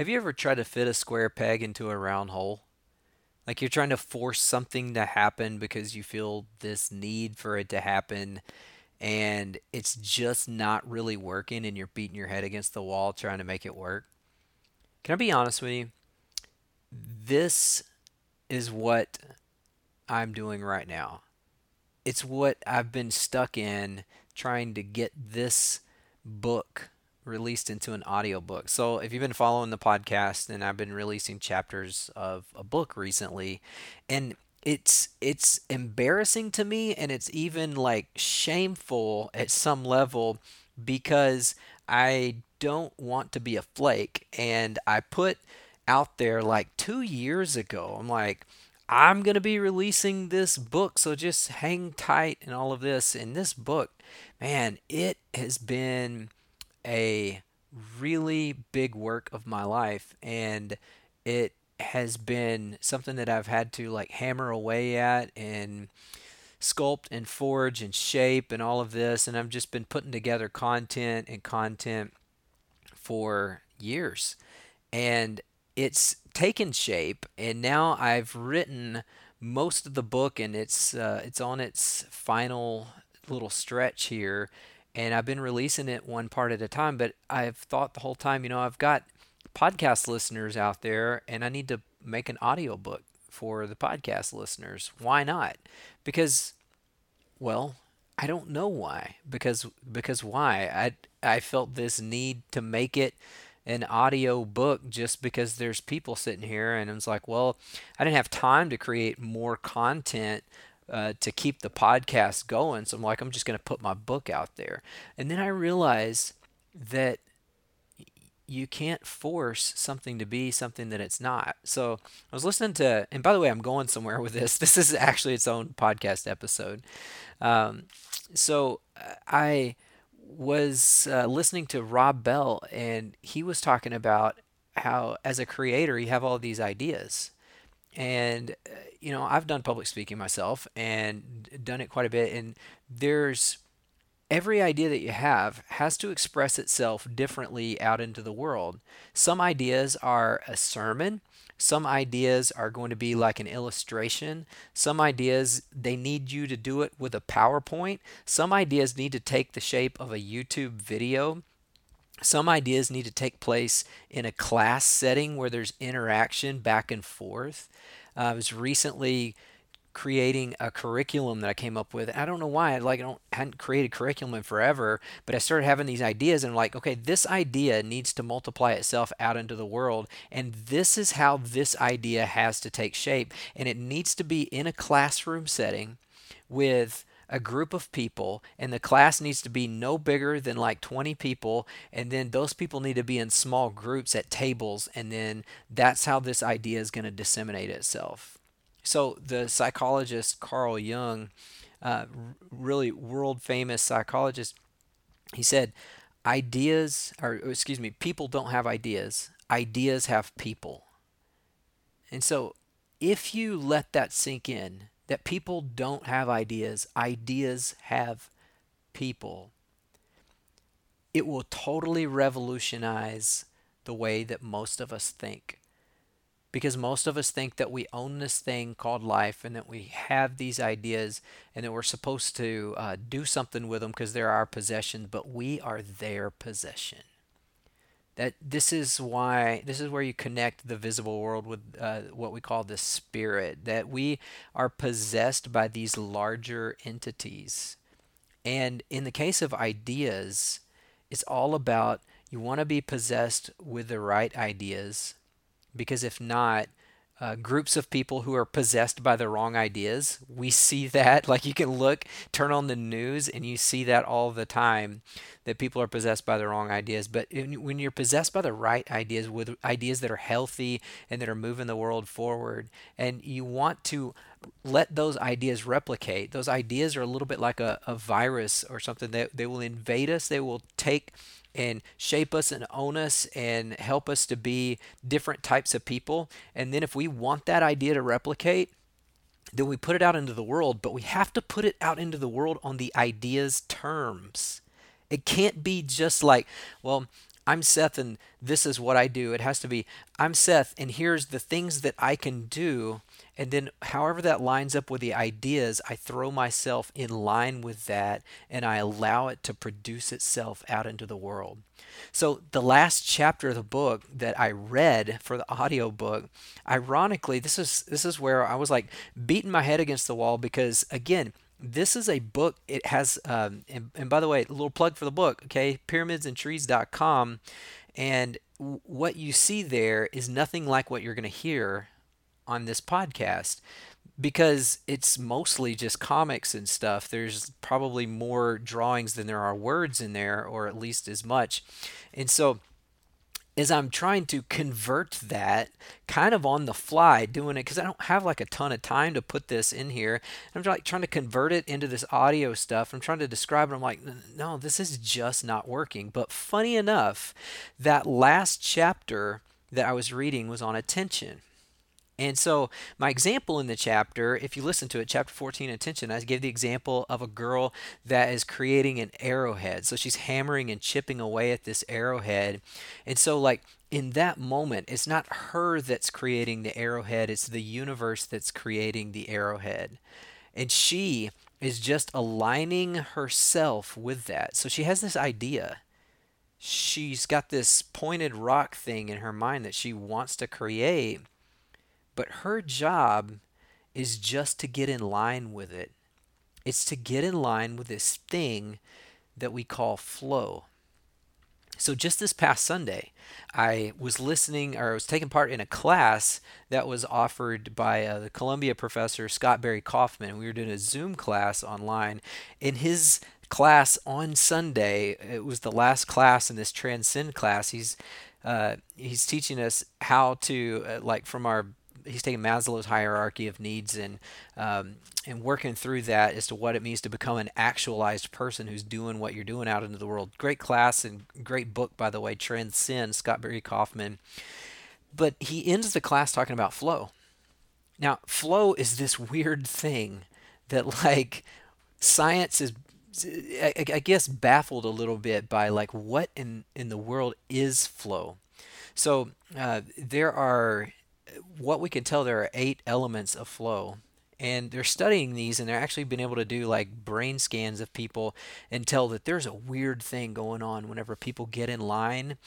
Have you ever tried to fit a square peg into a round hole? Like you're trying to force something to happen because you feel this need for it to happen and it's just not really working and you're beating your head against the wall trying to make it work. Can I be honest with you? This is what I'm doing right now. It's what I've been stuck in trying to get this book released into an audiobook. So if you've been following the podcast and I've been releasing chapters of a book recently and it's it's embarrassing to me and it's even like shameful at some level because I don't want to be a flake and I put out there like 2 years ago. I'm like I'm going to be releasing this book so just hang tight and all of this and this book man it has been a really big work of my life and it has been something that I've had to like hammer away at and sculpt and forge and shape and all of this and I've just been putting together content and content for years. And it's taken shape and now I've written most of the book and it's uh, it's on its final little stretch here and I've been releasing it one part at a time. But I've thought the whole time, you know, I've got podcast listeners out there, and I need to make an audio book for the podcast listeners. Why not? Because, well, I don't know why. Because because why? I I felt this need to make it an audio book just because there's people sitting here and it's like well i didn't have time to create more content uh, to keep the podcast going. So I'm like, I'm just going to put my book out there. And then I realize that you can't force something to be something that it's not. So I was listening to, and by the way, I'm going somewhere with this. This is actually its own podcast episode. Um, so uh, I was uh, listening to Rob Bell, and he was talking about how, as a creator, you have all these ideas and uh, you know i've done public speaking myself and done it quite a bit and there's every idea that you have has to express itself differently out into the world. Some ideas are a sermon some ideas are going to be like an illustration some ideas they need you to do it with a powerpoint some ideas need to take the shape of a youtube video some ideas need to take place in a class setting where there's interaction back and forth. Uh, I was recently creating a curriculum that I came up with. I don't know why. I like I don't hadn't created curriculum in forever, but I started having these ideas and I'm like, okay, this idea needs to multiply itself out into the world, and this is how this idea has to take shape, and it needs to be in a classroom setting with a group of people and the class needs to be no bigger than like 20 people and then those people need to be in small groups at tables and then that's how this idea is going to disseminate itself. So the psychologist carl jung uh, really world famous psychologist he said ideas or excuse me people don't have ideas ideas have people. And so if you let that sink in that people don't have ideas, ideas have people. It will totally revolutionize the way that most of us think. Because most of us think that we own this thing called life and that we have these ideas and that we're supposed to uh, do something with them because they're our possessions, but we are their possession that this is why this is where you connect the visible world with uh, what we call the spirit that we are possessed by these larger entities. And in the case of ideas it's all about you want to be possessed with the right ideas because if not uh, groups of people who are possessed by the wrong ideas. We see that. Like you can look, turn on the news, and you see that all the time that people are possessed by the wrong ideas. But in, when you're possessed by the right ideas, with ideas that are healthy and that are moving the world forward, and you want to let those ideas replicate, those ideas are a little bit like a, a virus or something that they will invade us, they will take and shape us and own us and help us to be different types of people. And then if we want that idea to replicate, then we put it out into the world, but we have to put it out into the world on the idea's terms. It can't be just like, well, I'm Seth and this is what I do. It has to be I'm Seth and here's the things that I can do. And then, however, that lines up with the ideas, I throw myself in line with that and I allow it to produce itself out into the world. So, the last chapter of the book that I read for the audio book, ironically, this is this is where I was like beating my head against the wall because again, this is a book. It has, um, and, and, by the way, a little plug for the book, okay? Pyramidsandtrees.com. And what you see there is nothing like what you're going to hear on this podcast because it's mostly just comics and stuff. There's probably more drawings than there are words in there, or at least as much. And so, as I'm trying to convert that kind of on the fly, doing it because I don't have like a ton of time to put this in here. I'm like trying to convert it into this audio stuff. I'm trying to describe it. I'm like, no, this is just not working. But funny enough, that last chapter that I was reading was on attention. And so, my example in the chapter, if you listen to it, chapter 14, attention, I give the example of a girl that is creating an arrowhead. So, she's hammering and chipping away at this arrowhead. And so, like, in that moment, it's not her that's creating the arrowhead, it's the universe that's creating the arrowhead. And she is just aligning herself with that. So, she has this idea she's got this pointed rock thing in her mind that she wants to create. But her job is just to get in line with it. It's to get in line with this thing that we call flow. So just this past Sunday, I was listening or I was taking part in a class that was offered by uh, the Columbia professor Scott Barry Kaufman. We were doing a Zoom class online. In his class on Sunday, it was the last class in this Transcend class. He's uh, he's teaching us how to uh, like from our he's taking Maslow's hierarchy of needs and um, and working through that as to what it means to become an actualized person who's doing what you're doing out into the world. Great class and great book, by the way, Transcend, Scott Barry Kaufman. But he ends the class talking about flow. Now, flow is this weird thing that like science is I, I guess baffled a little bit by like what in in the world is flow. So uh, there are what we can tell, there are eight elements of flow. And they're studying these and they're actually been able to do like brain scans of people and tell that there's a weird thing going on whenever people get in line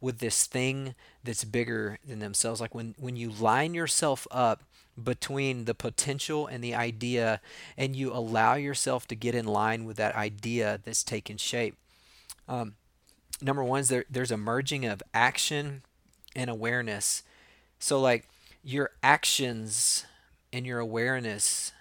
with this thing that's bigger than themselves. Like when, when you line yourself up between the potential and the idea and you allow yourself to get in line with that idea that's taken shape. Um, number one is there, there's a merging of action and awareness. So, like, your actions and your awareness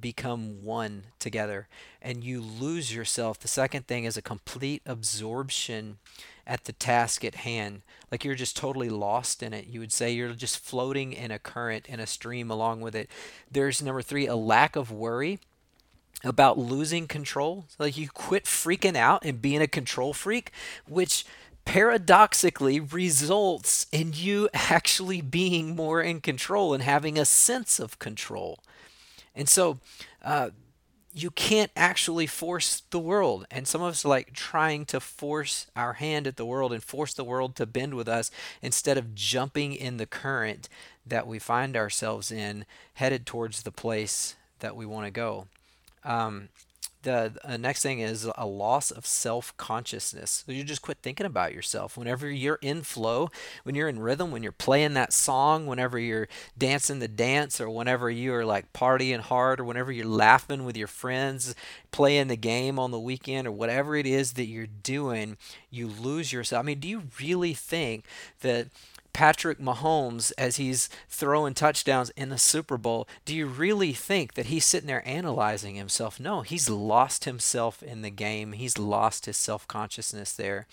become one together and you lose yourself. The second thing is a complete absorption at the task at hand. Like you're just totally lost in it. You would say you're just floating in a current, in a stream along with it. There's number three, a lack of worry about losing control. Like you quit freaking out and being a control freak, which paradoxically results in you actually being more in control and having a sense of control. And so, uh, you can't actually force the world. And some of us like trying to force our hand at the world and force the world to bend with us instead of jumping in the current that we find ourselves in, headed towards the place that we want to go. Um, the, the next thing is a loss of self consciousness. So you just quit thinking about yourself. Whenever you're in flow, when you're in rhythm, when you're playing that song, whenever you're dancing the dance, or whenever you are like partying hard, or whenever you're laughing with your friends, playing the game on the weekend, or whatever it is that you're doing, you lose yourself. I mean, do you really think that Patrick Mahomes as he's throwing touchdowns in the Super Bowl, do you really think that he's sitting there analyzing himself? No, he's lost himself in the game. He's lost his self consciousness there.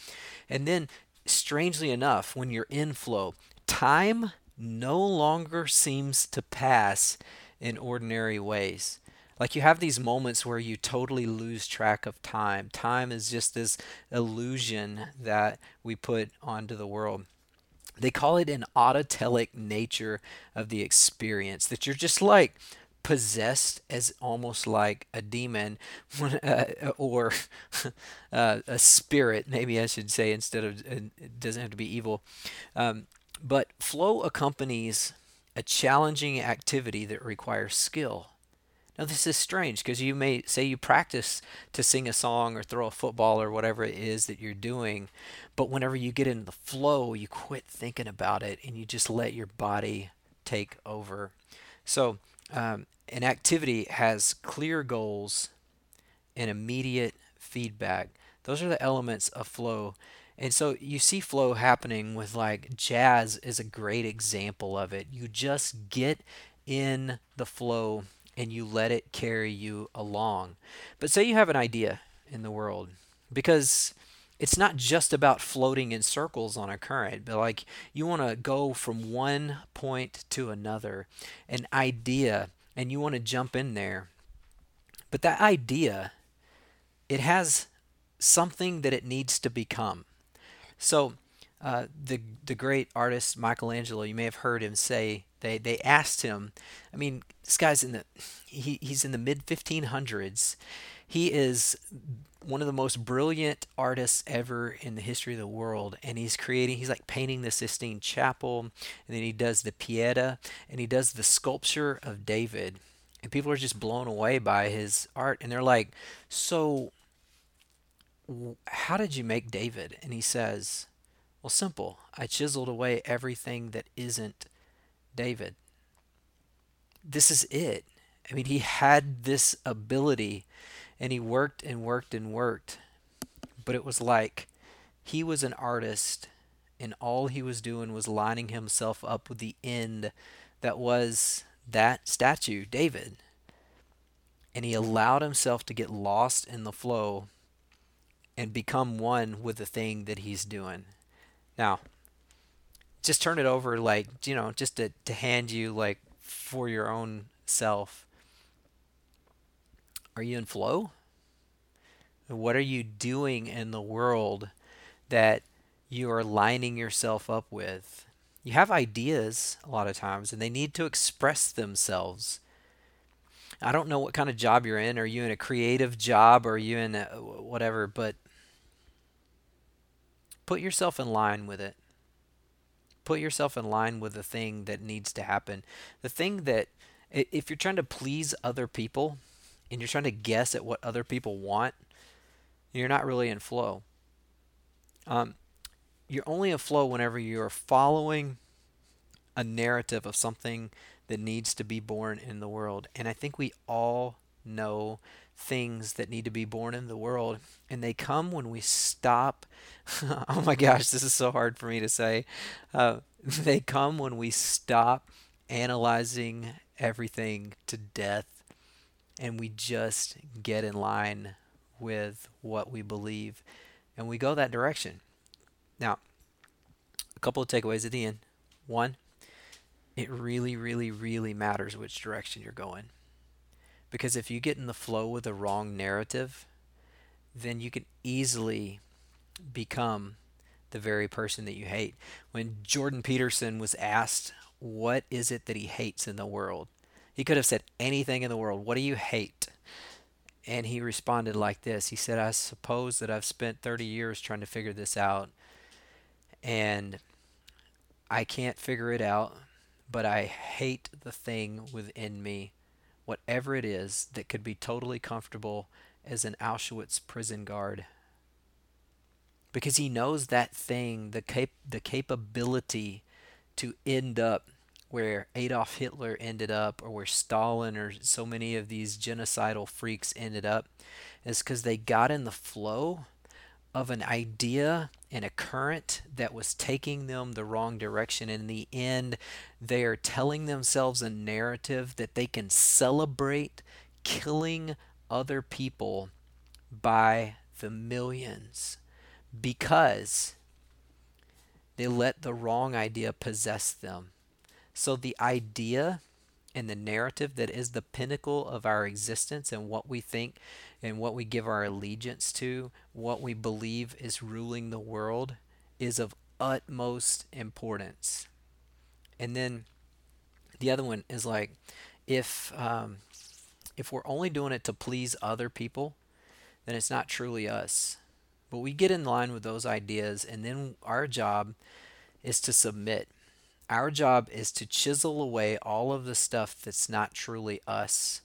And then, strangely enough, when you're in flow, time no longer seems to pass in ordinary ways. Like you have these moments where you totally lose track of time. Time is just this illusion that we put onto the world they call it an autotelic nature of the experience that you're just like possessed as almost like a demon uh, or uh, a spirit, maybe I should say, instead of it doesn't have to be evil. Um, but flow accompanies a challenging activity that requires skill. Now, this is strange because you may say you practice to sing a song or throw a football or whatever it is that you're doing, but whenever you get in the flow, you quit thinking about it and you just let your body take over. So, um, an activity has clear goals and immediate feedback. Those are the elements of flow. And so you see flow happening with like jazz is a great example of it. You just get in the flow and you let it carry you along. But say you have an idea in the world because it's not just about floating in circles on a current, but like you want to go from one point to another, an idea, and you want to jump in there. But that idea, it has something that it needs to become. So, uh, the the great artist Michelangelo, you may have heard him say they they asked him. I mean, this guy's in the he, he's in the mid 1500s. He is one of the most brilliant artists ever in the history of the world. And he's creating he's like painting the Sistine Chapel. And then he does the Pieta and he does the sculpture of David. And people are just blown away by his art. And they're like so how did you make David? And he says well simple. I chiseled away everything that isn't David this is it I mean, he had this ability and he worked and worked and worked. But it was like he was an artist and all he was doing was lining himself up with the end that was that statue, David. And he allowed himself to get lost in the flow and become one with the thing that he's doing. Now, just turn it over like, you know, just to, to hand you like for your own self are you in flow? What are you doing in the world that you are lining yourself up with? You have ideas a lot of times and they need to express themselves. I don't know what kind of job you're in. Are you in a creative job or are you in a, whatever? But put yourself in line with it. Put yourself in line with the thing that needs to happen. The thing that, if you're trying to please other people, and you're trying to guess at what other people want, you're not really in flow. Um, you're only in flow whenever you're following a narrative of something that needs to be born in the world. And I think we all know things that need to be born in the world, and they come when we stop. oh my gosh, this is so hard for me to say. Uh, they come when we stop analyzing everything to death and we just get in line with what we believe and we go that direction. Now, a couple of takeaways at the end. One, it really, really, really matters which direction you're going. Because if you get in the flow with the wrong narrative, then you can easily become the very person that you hate. When Jordan Peterson was asked, What is it that he hates in the world? He could have said anything in the world. What do you hate? And he responded like this He said, I suppose that I've spent 30 years trying to figure this out, and I can't figure it out, but I hate the thing within me, whatever it is, that could be totally comfortable as an Auschwitz prison guard. Because he knows that thing, the cap- the capability to end up where Adolf Hitler ended up or where Stalin or so many of these genocidal freaks ended up is because they got in the flow of an idea and a current that was taking them the wrong direction. In the end, they are telling themselves a narrative that they can celebrate killing other people by the millions because they let the wrong idea possess them. So the idea and the narrative that is the pinnacle of our existence and what we think and what we give our allegiance to, what we believe is ruling the world, is of utmost importance. And then the other one is like, if um, if we're only doing it to please other people, then it's not truly us. But we get in line with those ideas, and then our job is to submit. Our job is to chisel away all of the stuff that's not truly us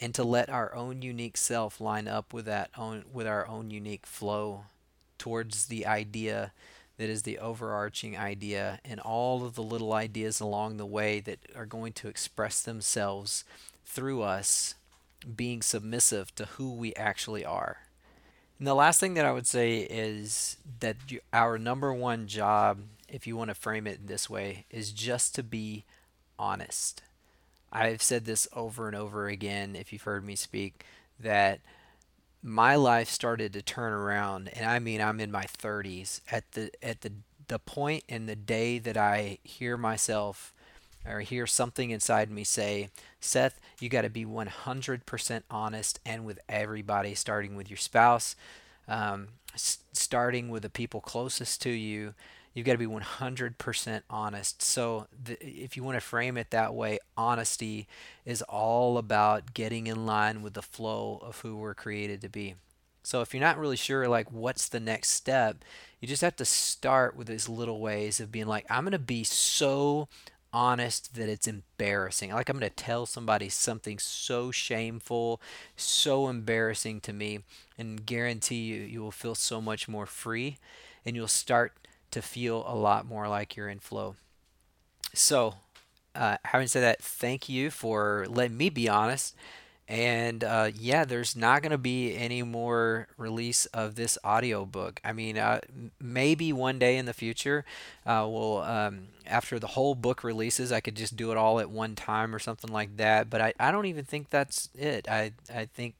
and to let our own unique self line up with that own with our own unique flow towards the idea that is the overarching idea and all of the little ideas along the way that are going to express themselves through us being submissive to who we actually are. And the last thing that I would say is that our number one job, if you want to frame it this way, is just to be honest. I've said this over and over again, if you've heard me speak, that my life started to turn around, and I mean I'm in my 30s at the at the the point in the day that I hear myself or hear something inside me say, Seth, you got to be 100% honest and with everybody, starting with your spouse, um, s- starting with the people closest to you, You've got to be 100% honest. So, the, if you want to frame it that way, honesty is all about getting in line with the flow of who we're created to be. So, if you're not really sure, like, what's the next step, you just have to start with these little ways of being like, I'm going to be so honest that it's embarrassing. Like, I'm going to tell somebody something so shameful, so embarrassing to me, and guarantee you, you will feel so much more free and you'll start to feel a lot more like you're in flow. So, uh, having said that, thank you for letting me be honest. And uh, yeah, there's not going to be any more release of this audiobook. I mean, uh, maybe one day in the future, uh, we'll, um, after the whole book releases, I could just do it all at one time or something like that. But I, I don't even think that's it. I, I think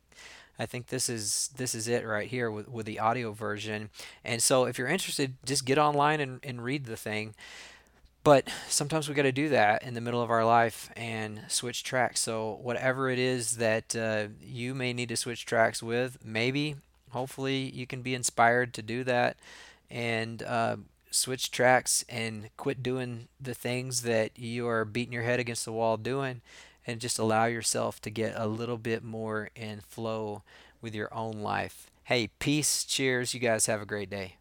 I think this is this is it right here with, with the audio version. And so if you're interested, just get online and, and read the thing. But sometimes we got to do that in the middle of our life and switch tracks. So whatever it is that uh, you may need to switch tracks with, maybe, hopefully, you can be inspired to do that and uh, switch tracks and quit doing the things that you are beating your head against the wall doing and just allow yourself to get a little bit more in flow with your own life. Hey, peace, cheers. You guys have a great day.